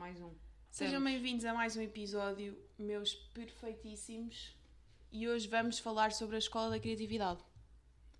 mais um. Sejam bem-vindos a mais um episódio, meus perfeitíssimos. E hoje vamos falar sobre a Escola da Criatividade.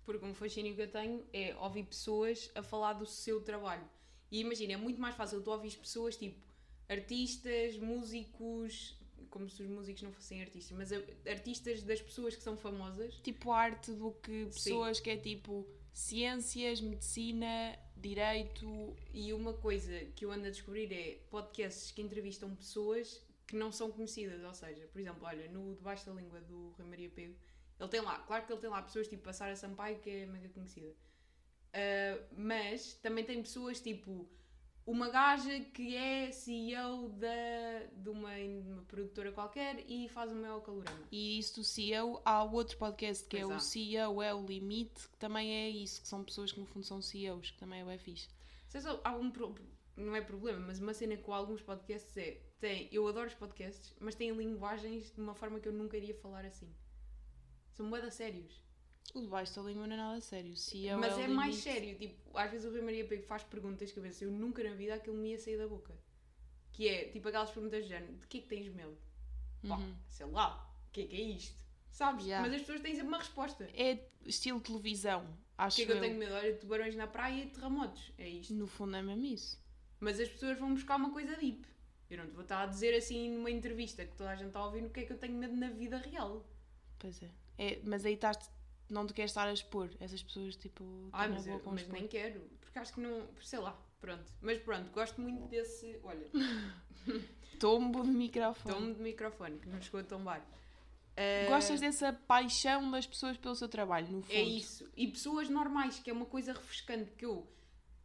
Porque um fascínio que eu tenho é ouvir pessoas a falar do seu trabalho. E imagina, é muito mais fácil tu ouvires pessoas tipo artistas, músicos, como se os músicos não fossem artistas, mas artistas das pessoas que são famosas. Tipo arte do que pessoas que é tipo ciências, medicina, direito. E uma coisa que eu ando a descobrir é podcasts que entrevistam pessoas que não são conhecidas. Ou seja, por exemplo, olha, no Debaixo da Língua do Rui Maria Pego, ele tem lá, claro que ele tem lá pessoas tipo a Sara Sampaio, que é mega conhecida. Ah, mas também tem pessoas tipo uma gaja que é CEO da, de uma, uma produtora qualquer e faz o meu calorama. E isso do CEO, há outro podcast que é Pois o há. CEO é o Limite, que também é isso, que são pessoas que no fundo são CEOs, que também é bem fixe. Sei só, há um pro- não é problema, mas uma cena com alguns podcasts é, tem, eu adoro os podcasts, mas têm linguagens de uma forma que eu nunca iria falar assim. São moeda sérios. O debaixo da língua não é nada sério. CEO mas é, é o mais limite. sério, tipo, às vezes o Rui Maria Pego faz perguntas que eu penso, eu nunca na vida aquilo me ia sair da boca. Que é, tipo, aquelas perguntas do género, de que é que tens medo? Pá, Uhum. sei lá, o que é que é isto? Sabes? Yeah. Mas as pessoas têm sempre uma resposta. É estilo televisão, O acho que é que eu eu. tenho medo? Olha, de tubarões na praia e de terremotos. É isto. No fundo é mesmo isso. Mas as pessoas vão buscar uma coisa deep. Eu não te vou estar a dizer assim numa entrevista que toda a gente está a ouvir o que é que eu tenho medo na vida real. Pois é. É, mas aí estás, não te queres estar a expor. Essas pessoas, tipo, Ai, mas, eu, mas nem quero, porque acho que não. Sei lá, pronto. Mas pronto, gosto muito desse. Olha, Tombo de microfone. tomo de microfone, que não chegou a tombar. Ah, Gostas dessa paixão das pessoas pelo seu trabalho, no fundo. É isso. E pessoas normais, que é uma coisa refrescante que eu.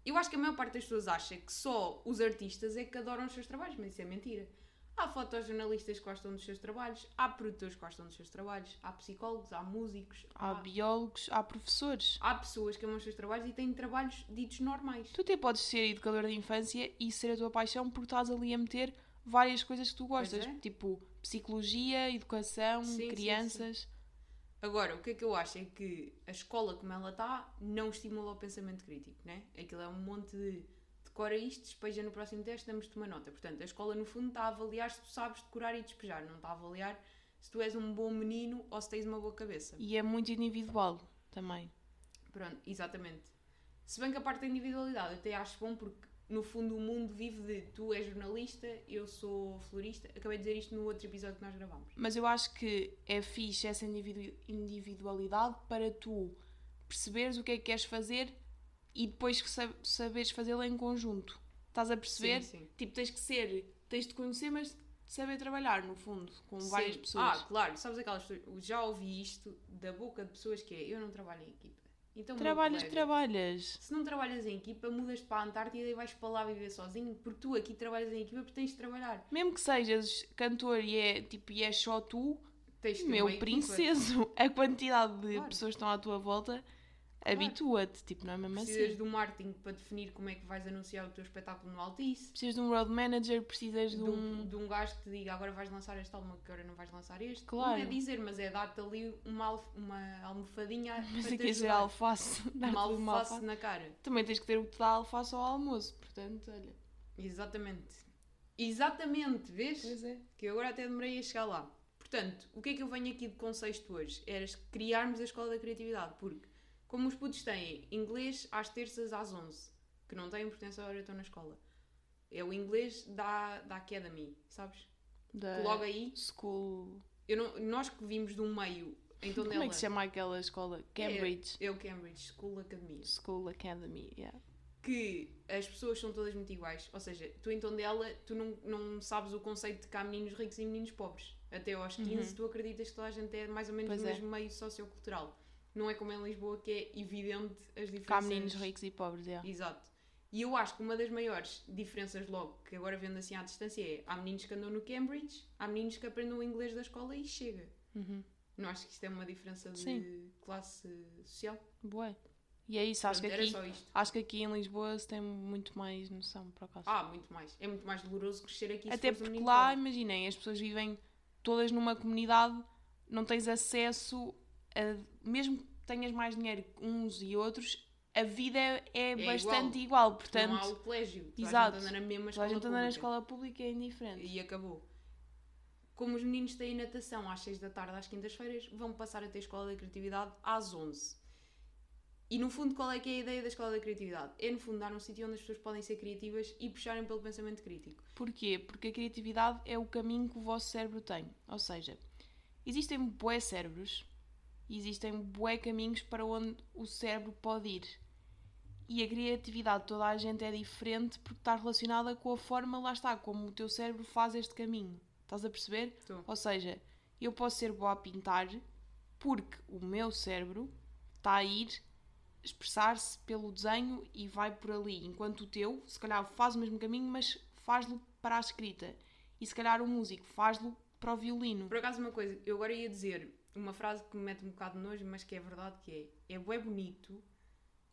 Eu acho que a maior parte das pessoas acha que só os artistas é que adoram os seus trabalhos, mas isso é mentira. Há fotojornalistas que gostam dos seus trabalhos, há produtores que gostam dos seus trabalhos, há psicólogos, há músicos, Há biólogos, há professores. há pessoas que amam os seus trabalhos e têm trabalhos ditos normais. Tu até podes ser educador de infância e ser a tua paixão porque estás ali a meter várias coisas que tu gostas. é. Tipo, psicologia, educação, Sim, sim, crianças. Agora, o que é que eu acho é que a escola como ela está não estimula o pensamento crítico, né? Aquilo é um monte de decora isto, despeja no próximo teste, damos-te uma nota. Portanto, a escola no fundo está a avaliar se tu sabes decorar e despejar, não está a avaliar se tu és um bom menino ou se tens uma boa cabeça. E é muito individual também. Pronto, exatamente. Se bem que a parte da individualidade eu até acho bom porque no fundo o mundo vive de tu és jornalista, eu sou florista. Acabei de dizer isto no outro episódio que nós gravámos. Mas eu acho que é fixe essa individu- individualidade para tu perceberes o que é que queres fazer e depois sa- saberes fazê-lo em conjunto. Estás a perceber? Sim, sim. Tipo, tens que ser, tens de conhecer, mas saber trabalhar, no fundo, com Sim. várias pessoas. Ah, claro, sabes aquelas pessoas. Já ouvi isto da boca de pessoas que é eu não trabalho em equipa. Então, trabalhas, trabalhas. Se não trabalhas em equipa, mudas para a Antártida e vais para lá viver sozinho, porque tu aqui trabalhas em equipa porque tens de trabalhar. Mesmo que sejas cantor e é, tipo, e é só tu, Tens meu uma equipa. princeso, a quantidade de Claro. pessoas que estão à tua volta, habitua-te. Tipo, não é mesmo Precisas assim. de um marketing para definir como é que vais anunciar o teu espetáculo no Altice. Precisas de um road manager, precisas de De um... um, de um gajo que te diga agora vais lançar este álbum, que agora não vais lançar este. Claro. Não é dizer, mas é dar-te ali uma, uma almofadinha Mas para aqui te é alface, Uma ali uma alface alface. na cara. Também tens que ter o que te dá alface ao almoço, portanto, olha. Exatamente. Exatamente, vês? Pois é. Que eu agora até demorei a chegar lá. Portanto, o que é que eu venho aqui de conceito hoje? Era criarmos a Escola da Criatividade, porque como os putos têm inglês às terças às 11, que não tem importância a hora eu estou na escola, é o inglês da, da Academy, sabes? Da Logo aí, School... eu não- nós que vimos de um meio em Como é que se chama aquela escola? Cambridge. É, é o Cambridge School Academy. School Academy, yeah. que as pessoas são todas muito iguais. Ou seja, tu em Tondela, tu não, não sabes o conceito de que há meninos ricos e meninos pobres. Até aos 15 tu acreditas que toda a gente é mais ou menos Uhum. Pois do é. mesmo meio sociocultural. Não é como em Lisboa que é evidente as diferenças. Há meninos ricos e pobres, yeah. Exato. E eu acho que uma das maiores diferenças logo, que agora vendo assim à distância, é há meninos que andam no Cambridge, há meninos que aprendem o inglês da escola e chega. Uhum. Não acho que isto é uma diferença de Sim. classe social? Bué. E é isso, acho que, Pronto, aqui, acho que aqui em Lisboa se tem muito mais noção, por acaso. Ah, muito mais. É muito mais doloroso crescer aqui Até um porque menino lá, imaginem, as pessoas vivem todas numa comunidade, não tens acesso. Mesmo que tenhas mais dinheiro uns e outros, a vida é, é É bastante igual, portanto, não há o colégio. Toda exato. A gente anda na mesma a escola gente anda na pública. escola pública é indiferente. E acabou. Como os meninos têm natação às 6 da tarde, às quintas-feiras, vão passar a ter escola da criatividade às 11. E no fundo, qual é que é a ideia da escola da criatividade? É no fundo dar um sítio onde as pessoas podem ser criativas e puxarem pelo pensamento crítico. Porquê? Porque a criatividade é o caminho que o vosso cérebro tem. Ou seja, existem bué cérebros e existem bué caminhos para onde o cérebro pode ir. E a criatividade de toda a gente é diferente porque está relacionada com a forma, lá está, como o teu cérebro faz este caminho. Estás a perceber? Estou. Ou seja, eu posso ser boa a pintar porque o meu cérebro está a ir expressar-se pelo desenho e vai por ali, enquanto o teu, se calhar, faz o mesmo caminho, mas faz-lo para a escrita. E se calhar o músico faz-lo para o violino. Por acaso, uma coisa, eu agora ia dizer uma frase que me mete um bocado de nojo, mas que é verdade, que é é bué bonito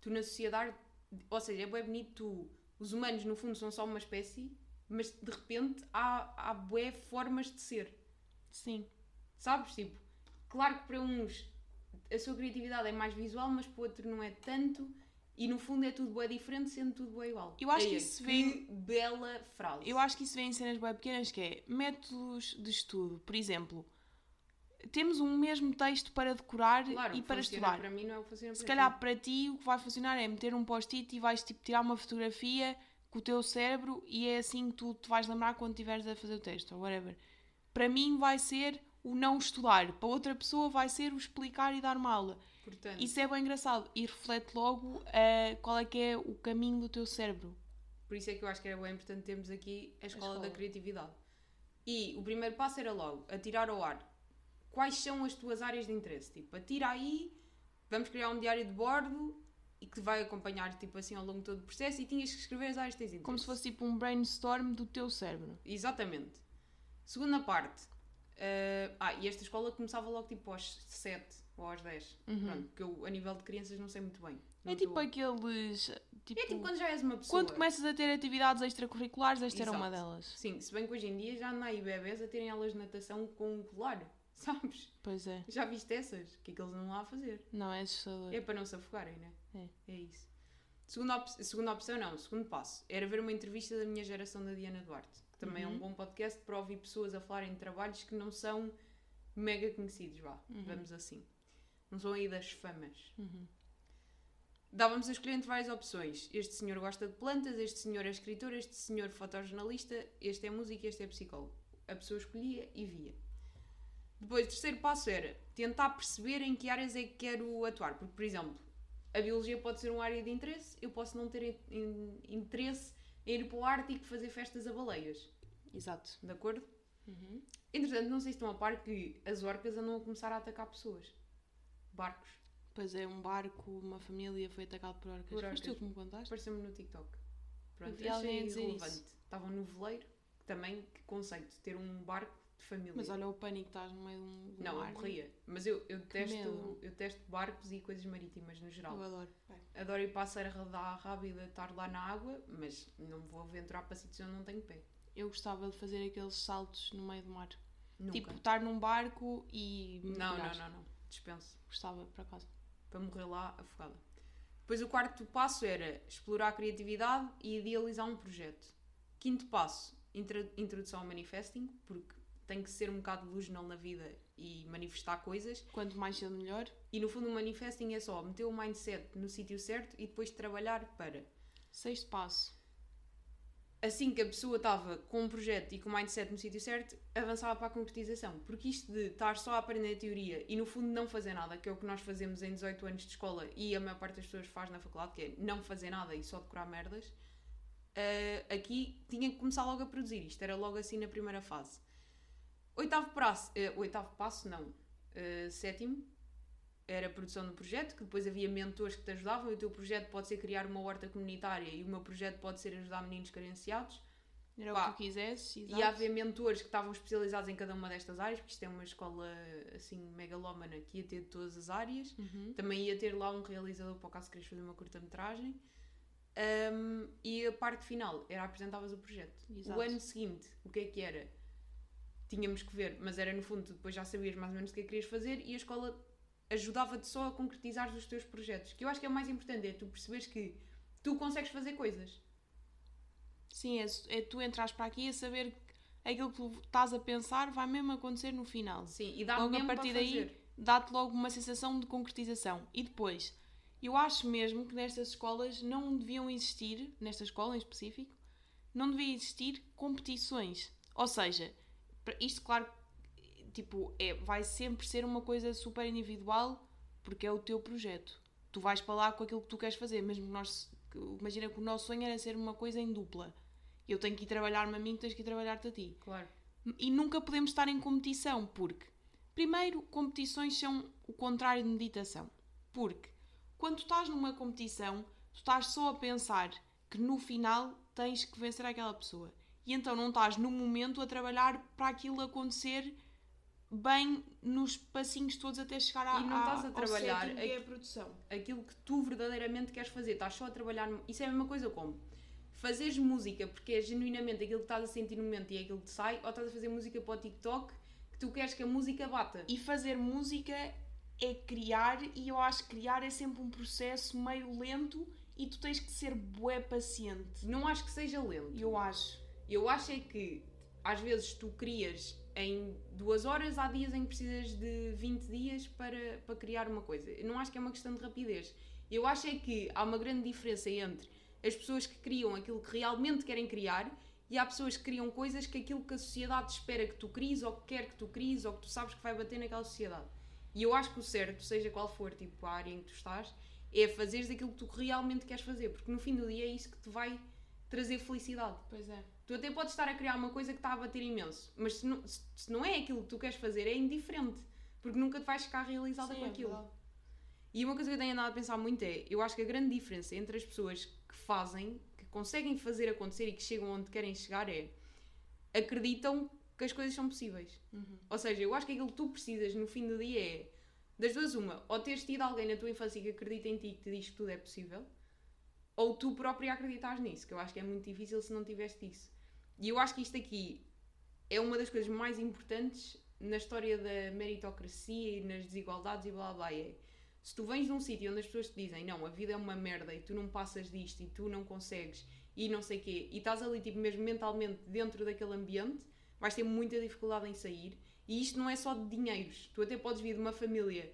tu na sociedade, ou seja, é bué bonito tu, os humanos no fundo são só uma espécie, mas de repente há, há bué formas de ser. Sim. Sabes? Tipo, claro que para uns a sua criatividade é mais visual, mas para o outro não é tanto. E no fundo é tudo bué diferente, sendo tudo bué igual. Eu acho que Eia, isso vê- bela frase. Eu acho que isso vem em cenas bem pequenas, que é métodos de estudo. Por exemplo, temos um mesmo texto para decorar claro, e para estudar. para mim não é o que funciona Se calhar ti. para ti o que vai funcionar é meter um post-it e vais tipo, tirar uma fotografia com o teu cérebro e é assim que tu te vais lembrar quando estiveres a fazer o texto ou whatever. Para mim vai ser o não estudar, para outra pessoa vai ser o explicar e dar uma aula. Portanto, Isso é bem engraçado e reflete logo eh, qual é que é o caminho do teu cérebro. Por isso é que eu acho que era bem importante termos aqui a escola, escola. da criatividade. E o primeiro passo era logo atirar ao ar. Quais são as tuas áreas de interesse? Tipo, atira aí, vamos criar um diário de bordo e que vai acompanhar tipo assim ao longo de todo o processo e tinhas que escrever as áreas que tens interesse. Como se fosse tipo um brainstorm do teu cérebro. Exatamente. Segunda parte. eh, ah, e esta escola começava logo tipo aos 7 ou aos 10. Pronto, porque eu a nível de crianças não sei muito bem. Não Uhum. É tipo estou- aqueles. Tipo, É tipo quando já és uma pessoa. quando começas a ter atividades extracurriculares, esta era uma Exato. delas. Sim, se bem que hoje em dia já anda aí bebés a terem aulas de natação com um colar, sabes? Pois é. Já viste essas? O que é que eles não lá a fazer? Não, é assustador. É para não se afogarem, né? É. É isso. Segunda, op segunda opção, não. Segundo passo. Era ver uma entrevista da minha geração da Diana Duarte. Que também é Uhum. um bom podcast para ouvir pessoas a falarem de trabalhos que não são mega conhecidos, vá. Uhum. Vamos assim. Não são aí das famas. Uhum. Dávamos a escolher entre várias opções. Este senhor gosta de plantas, este senhor é escritor, este senhor fotojornalista, este é músico, este é psicólogo. A pessoa escolhia e via. Depois, o terceiro passo era tentar perceber em que áreas é que quero atuar. Porque, por exemplo, a biologia pode ser uma área de interesse, eu posso não ter in- in- interesse em ir para o Ártico fazer festas a baleias. Exato. De acordo? Uhum. Entretanto, não sei se estão a par que as orcas andam a começar a atacar pessoas. Barcos. Pois é, um barco, uma família foi atacado por orcas. Por orcas. tu que me contaste? Apareceu-me no TikTok. Pronto, vi alguém a achei dizer relevante. isso. Estavam no veleiro, que também, que conceito, ter um barco de família. Mas olha o pânico, estás no meio de um, de um não, eu morria. Mas eu, eu, medo. testo, eu testo barcos e coisas marítimas no geral. Eu adoro. Adoro ir para a serra da Rábida, estar lá na água, mas não vou aventurar para sítios onde não tenho pé. Eu gostava de fazer aqueles saltos no meio do mar. Nunca. Tipo, estar num barco e. não, não, não, não. Dispenso. Gostava, por acaso. Para morrer lá afogada. Depois o quarto passo era explorar a criatividade e idealizar um projeto. Quinto passo, introdução ao manifesting, porque tem que ser um bocado de luz não na vida e manifestar coisas. Quanto mais cedo, melhor. E no fundo o manifesting é só meter o mindset no sítio certo e depois trabalhar para. Sexto passo. Assim que a pessoa estava com um projeto e com o mindset no sítio certo, avançava para a concretização. Porque isto de estar só a aprender a teoria e no fundo não fazer nada, que é o que nós fazemos em 18 anos de escola e a maior parte das pessoas faz na faculdade, que é não fazer nada e só decorar merdas, eh, aqui tinha que começar logo a produzir. Isto era logo assim na primeira fase. Oitavo passo, eh, oitavo passo não, eh, sétimo, era a produção do projeto, que depois havia mentores que te ajudavam, e o teu projeto pode ser criar uma horta comunitária e o meu projeto pode ser ajudar meninos carenciados. Era Pá. o que tu quisesses. Exato. E haver mentores que estavam especializados em cada uma destas áreas, porque isto é uma escola assim megalómana que ia ter de todas as áreas. Uhum. Também ia ter lá um realizador para o caso queres fazer uma curta-metragem. Um, e a parte final era apresentavas o projeto. Exato. O ano seguinte, o que é que era? Tínhamos que ver, mas era no fundo, tu depois já sabias mais ou menos o que é que querias fazer e a escola ajudava-te só a concretizar os teus projetos. Que eu acho que é o mais importante, é tu perceberes que tu consegues fazer coisas. Sim, é, é tu entras para aqui a saber que aquilo que tu estás a pensar vai mesmo acontecer no final. Sim, e dá Logo a partir daí dá-te logo uma sensação de concretização. E depois, eu acho mesmo que nestas escolas não deviam existir, nesta escola em específico, não devia existir competições. Ou seja, isto claro, tipo, é, vai sempre ser uma coisa super individual porque é o teu projeto. Tu vais para lá com aquilo que tu queres fazer, mesmo que nós, imagina que o nosso sonho era ser uma coisa em dupla. Eu tenho que ir trabalhar-me a mim, tu tens que ir trabalhar-te a ti Claro. e nunca podemos estar em competição, porque, primeiro, competições são o contrário de meditação. Porque, quando tu estás numa competição, tu estás só a pensar que no final tens que vencer aquela pessoa. E então não estás no momento a trabalhar para aquilo acontecer bem nos passinhos todos até chegar à, E não estás a ao trabalhar setting, que é a produção. Aquilo que tu verdadeiramente queres fazer, estás só a trabalhar. no- Isso é a mesma coisa como fazeres música porque é genuinamente aquilo que estás a sentir no momento e é aquilo que sai, ou estás a fazer música para o TikTok que tu queres que a música bata. E fazer música é criar, e eu acho que criar é sempre um processo meio lento e tu tens que ser bué paciente. Não acho que seja lento. Eu acho. Eu acho é que às vezes tu crias em duas horas, há dias em que precisas de 20 dias para, para criar uma coisa. Eu não acho que é uma questão de rapidez. Eu acho é que há uma grande diferença entre as pessoas que criam aquilo que realmente querem criar e há pessoas que criam coisas que aquilo que a sociedade espera que tu cries ou que quer que tu cries ou que tu sabes que vai bater naquela sociedade. E eu acho que o certo, seja qual for tipo, a área em que tu estás, é fazeres aquilo que tu realmente queres fazer, porque no fim do dia é isso que te vai trazer felicidade. Pois é. Tu até podes estar a criar uma coisa que está a bater imenso, mas se não, se- não é aquilo que tu queres fazer, é indiferente, porque nunca te vais ficar realizada Sim, com é aquilo. verdade. e uma coisa que eu tenho andado a pensar muito é: eu acho que a grande diferença entre as pessoas que fazem, que conseguem fazer acontecer e que chegam onde querem chegar é acreditam que as coisas são possíveis. Uhum. Ou seja, eu acho que aquilo que tu precisas no fim do dia é das duas, uma, ou teres tido alguém na tua infância que acredita em ti e que te diz que tudo é possível, ou tu própria acreditas nisso, que eu acho que é muito difícil se não tiveste isso. E eu acho que isto aqui é uma das coisas mais importantes na história da meritocracia e nas desigualdades e blá blá. É, se tu vens de um sítio onde as pessoas te dizem não, a vida é uma merda e tu não passas disto e tu não consegues e não sei quê, e estás ali tipo mesmo mentalmente dentro daquele ambiente, vais ter muita dificuldade em sair. E isto não é só de dinheiros. Tu até podes vir de uma família.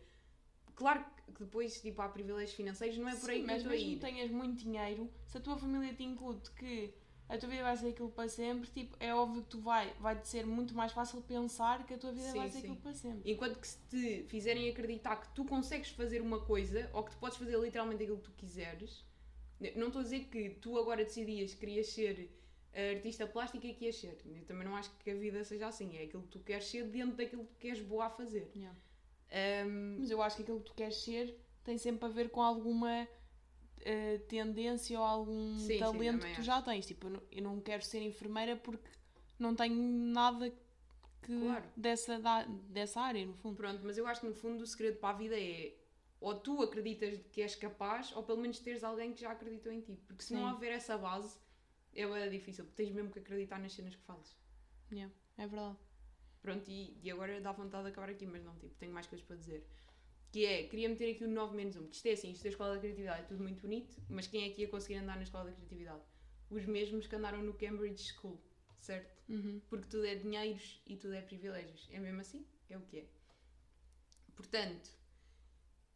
Claro que depois tipo, há privilégios financeiros, não é por aí Sim, que mas mesmo ir. tenhas muito dinheiro, se a tua família te incute que a tua vida vai ser aquilo para sempre, tipo, é óbvio que tu vai, vai-te ser muito mais fácil pensar que a tua vida Sim, vai ser sim. aquilo para sempre. Enquanto que se te fizerem acreditar que tu consegues fazer uma coisa ou que tu podes fazer literalmente aquilo que tu quiseres, não estou a dizer que tu agora decidias que querias ser eh, artista plástica e que ias ser. Eu também não acho que a vida seja assim. É aquilo que tu queres ser dentro daquilo que és boa a fazer. Yeah. Ahm, Mas eu acho que aquilo que tu queres ser tem sempre a ver com alguma eh, tendência ou algum Sim, sim, talento também que tu já tens. Tipo, eu não, eu não quero ser enfermeira porque não tenho nada que Claro. dessa, da- dessa área, no fundo. pronto, mas eu acho que no fundo o segredo para a vida é ou tu acreditas que és capaz ou pelo menos teres alguém que já acreditou em ti. Porque se não Sim. houver essa base, é bem difícil. Porque tens mesmo que acreditar nas cenas que fazes. Yeah, é verdade. Pronto, e, e agora dá vontade de acabar aqui, mas não, tipo, tenho mais coisas para dizer. Que é, queria meter aqui o 9 menos 1, que isto é assim, isto da Escola da Criatividade é tudo muito bonito, mas quem é que ia conseguir andar na Escola da Criatividade? Os mesmos que andaram no Cambridge School, certo? Uhum. Porque tudo é dinheiros e tudo é privilégios. É mesmo assim? É o que é. Portanto,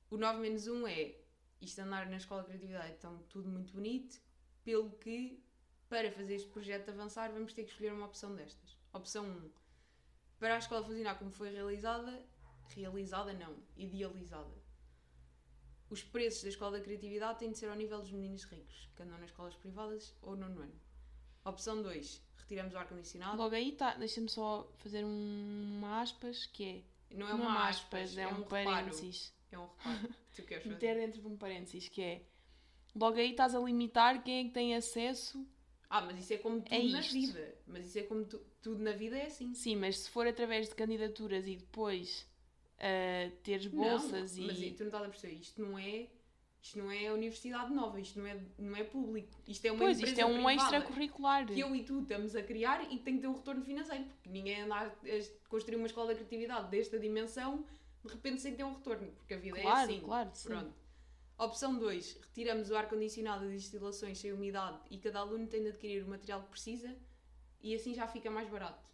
o 9 menos 1 é isto andar na Escola de Criatividade, então tudo muito bonito, pelo que para fazer este projeto avançar vamos ter que escolher uma opção destas. Opção 1. Para a escola funcionar como foi realizada, realizada não, idealizada. Os preços da Escola da Criatividade têm de ser ao nível dos meninos ricos, que andam nas escolas privadas ou no ano. Opção 2. Retiramos o ar-condicionado. Logo aí tá, deixa-me só fazer um, uma aspas que é. Não é não uma aspas, aspas, é, um, reparo. parênteses. É um reparo. tu queres fazer. Meter dentro de um parênteses que é. Logo aí estás a limitar quem é que tem acesso. Ah, mas isso é como tudo É na vida. Mas isso é como tu- tudo na vida é assim. Sim, mas se for através de candidaturas e depois ah, teres bolsas não, e. Mas tu não estás a perceber. Isto não é. Isto não é a universidade nova, isto não é, não é público. Isto é uma Pois, empresa isto é um extracurricular. que eu e tu estamos a criar e tem que ter um retorno financeiro. Porque ninguém anda a a construir uma escola de criatividade desta dimensão de repente sem ter um retorno, porque a vida Claro, é assim. claro, sim. Pronto. Opção 2. Retiramos o ar-condicionado das instalações sem umidade e cada aluno tem de adquirir o material que precisa e assim já fica mais barato.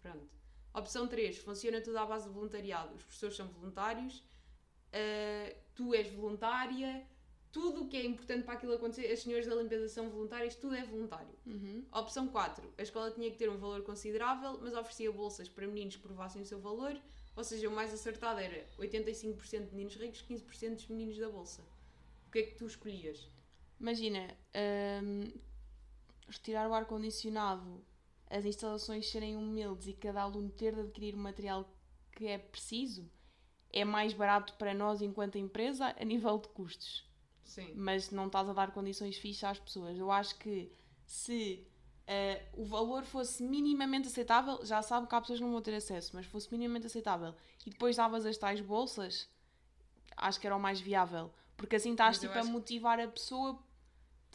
Pronto. Opção 3. Funciona tudo à base de voluntariado. Os professores são voluntários, uh, tu és voluntária, tudo o que é importante para aquilo acontecer, as senhoras da limpeza são voluntárias, tudo é voluntário. Uhum. Opção 4. A escola tinha que ter um valor considerável, mas oferecia bolsas para meninos que provassem o seu valor, ou seja, o mais acertado era 85% de meninos ricos, 15% dos meninos da bolsa. O que é que tu escolhias? Imagina, hum, retirar o ar-condicionado, as instalações serem humildes e cada aluno ter de adquirir o material que é preciso, é mais barato para nós enquanto empresa a nível de custos. Sim. Mas não estás a dar condições fixas às pessoas. Eu acho que se uh, o valor fosse minimamente aceitável, já sabe que há pessoas que não vão ter acesso, mas fosse minimamente aceitável e depois davas as tais bolsas, acho que era o mais viável. Porque assim estás tipo, a motivar a pessoa.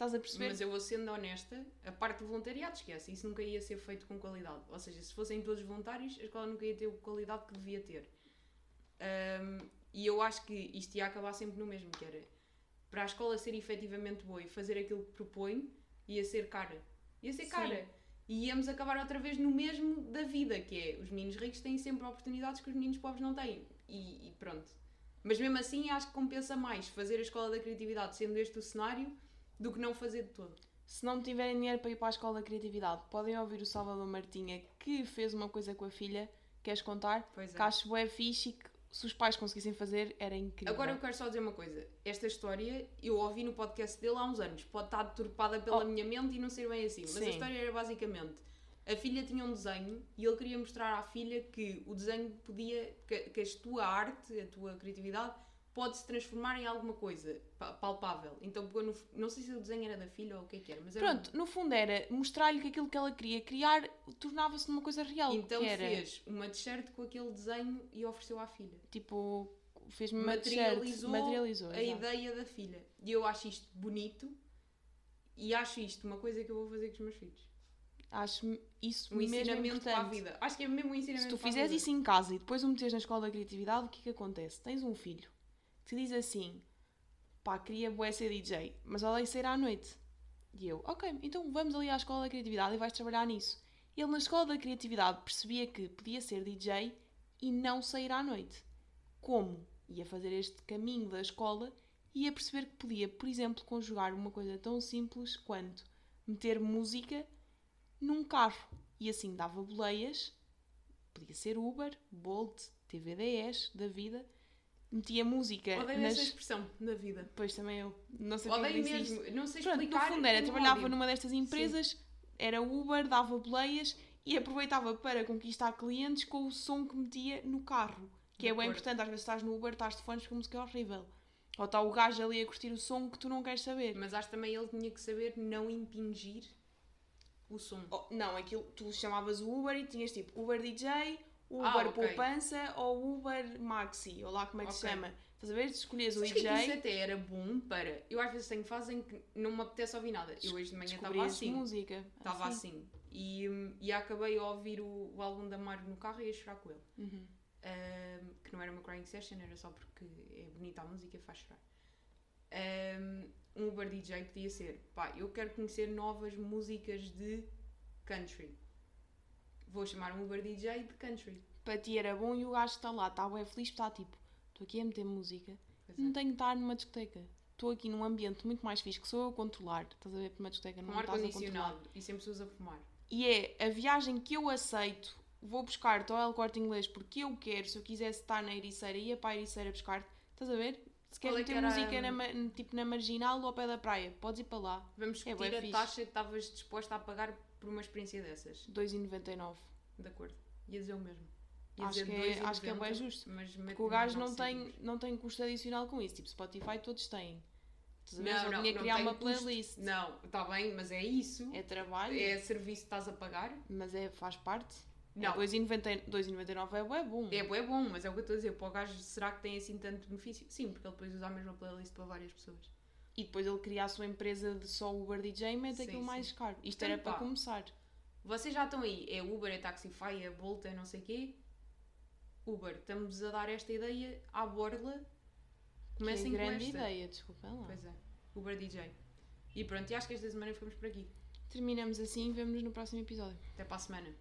Estás a perceber? Mas eu vou sendo honesta, a parte de voluntariado, esquece, isso nunca ia ser feito com qualidade. Ou seja, se fossem todos voluntários, a escola nunca ia ter a qualidade que devia ter. Ahm, e eu acho que isto ia acabar sempre no mesmo, que era para a escola ser efetivamente boa e fazer aquilo que propõe, ia ser cara. Ia ser Sim. cara. E íamos acabar outra vez no mesmo da vida, que é os meninos ricos têm sempre oportunidades que os meninos pobres não têm. E, e pronto. Mas mesmo assim acho que compensa mais fazer a escola da criatividade sendo este o cenário do que não fazer de todo. Se não tiverem dinheiro para ir para a escola da criatividade, podem ouvir o Salvador Martinha que fez uma coisa com a filha. Queres contar? Pois é. Que acho bué fixe e que se os pais conseguissem fazer era incrível. Agora eu quero só dizer uma coisa. Esta história eu ouvi no podcast dele há uns anos. Pode estar deturpada pela Oh. minha mente e não ser bem assim. Mas a Sim. história era basicamente: a filha tinha um desenho e ele queria mostrar à filha que o desenho podia. que, que a tua arte, a tua criatividade, pode se transformar em alguma coisa pa- palpável. Então, pegou no- não sei se o desenho era da filha ou o que é que era, mas era Pronto, no fundo era mostrar-lhe que aquilo que ela queria criar tornava-se numa coisa real. Então fez uma t-shirt com aquele desenho e ofereceu à filha. tipo, t-shirt, materializou, materializou a exato. ideia da filha. E eu acho isto bonito e acho isto uma coisa que eu vou fazer com os meus filhos. Acho isso Um mesmo ensinamento para a importante. vida. Acho que é mesmo um Se ensinamento tu para a fizeres isso em casa e depois o meteres na escola da criatividade, o que é que acontece? Tens um filho que diz assim: pá, queria ser DJ, mas odeio sair à noite. E eu, ok, então vamos ali à escola da criatividade e vais trabalhar nisso. Ele na escola da criatividade percebia que podia ser DJ e não sair à noite. Como? Ia fazer este caminho da escola e ia perceber que podia, por exemplo, conjugar uma coisa tão simples quanto meter música num carro. E assim dava boleias podia ser Uber, Bolt, TVDS da vida, metia música Odeio nas... essa expressão na vida. Depois também eu não sei Odeio mesmo. Não sei Pronto, no explicar. fundo era, trabalhava ódio. numa destas empresas, era Uber, dava boleias e aproveitava para conquistar clientes com o som que metia no carro. Que De é bem importante, às vezes estás no Uber, estás de fones com música horrível. Ou está o gajo ali a curtir o som que tu não queres saber. Mas acho também ele tinha que saber não impingir o som. Oh, não, aquilo tu chamavas o Uber e tinhas tipo Uber DJ, Uber Ah, ok. Poupança ou Uber Maxi, ou lá como é que se Ok. chama. Estás a ver? Escolhias o Sabes que DJ, isso até era bom para. Eu às vezes tenho fases em que não me apetece ouvir nada. Eu hoje de manhã estava assim. música. Estava assim. E, hum, e acabei a ouvir o, o álbum da Mário no carro e a chorar com ele. Uhum. Um, que não era uma crying session, era só porque é bonita a música e faz chorar. Um, um Uber DJ podia ser, pá, eu quero conhecer novas músicas de country. Vou chamar um Uber DJ de country. Para ti era bom e o gajo está lá, está bem feliz, está tipo, estou aqui a meter música, Pois é. não tenho que estar numa discoteca. Estou aqui num ambiente muito mais fixe que sou eu a controlar. Estás a ver para uma discoteca, não Com estás a controlar. e sem pessoas a fumar. E é a viagem que eu aceito. Vou buscar-te ao El Corte Inglês porque eu quero. Se eu quisesse estar na Ericeira, ia para a Ericeira buscar-te. Estás a ver? Se queres é meter era, música na, tipo na marginal ou ao pé da praia, podes ir para lá. Vamos É discutir bué a fixe. taxa que estavas disposta a pagar por uma experiência dessas. 2,99. De acordo. Ia dizer o mesmo. Ia Acho que é- 2,90, acho que é bué justo. Mas Porque o gajo não tem, não tem custo adicional com isso. Tipo, Spotify todos têm. Ver? Não, não, tinha não criar tem uma custo. playlist. Não, está bem, mas é isso. É trabalho, É serviço que estás a pagar. mas é, faz parte. Não. É 2,90 2,99 é bué bom. É bué bom, mas é o que eu estou a dizer. Para o gajo, será que tem assim tanto benefício? Sim, porque ele depois usa a mesma playlist para várias pessoas. E depois ele cria a sua empresa de só Uber DJ e mete aquilo sim. mais caro. Isto Portanto, era para pá. começar. Vocês já estão aí. É Uber, é Taxify, é Bolt, é não sei quê. Uber, estamos a dar esta ideia à borla. Comecem que com grande esta. ideia, desculpem lá. Pois é, Uber DJ. E pronto, e acho que esta semana ficamos por aqui. Terminamos assim e vemo-nos no próximo episódio. Até para a semana.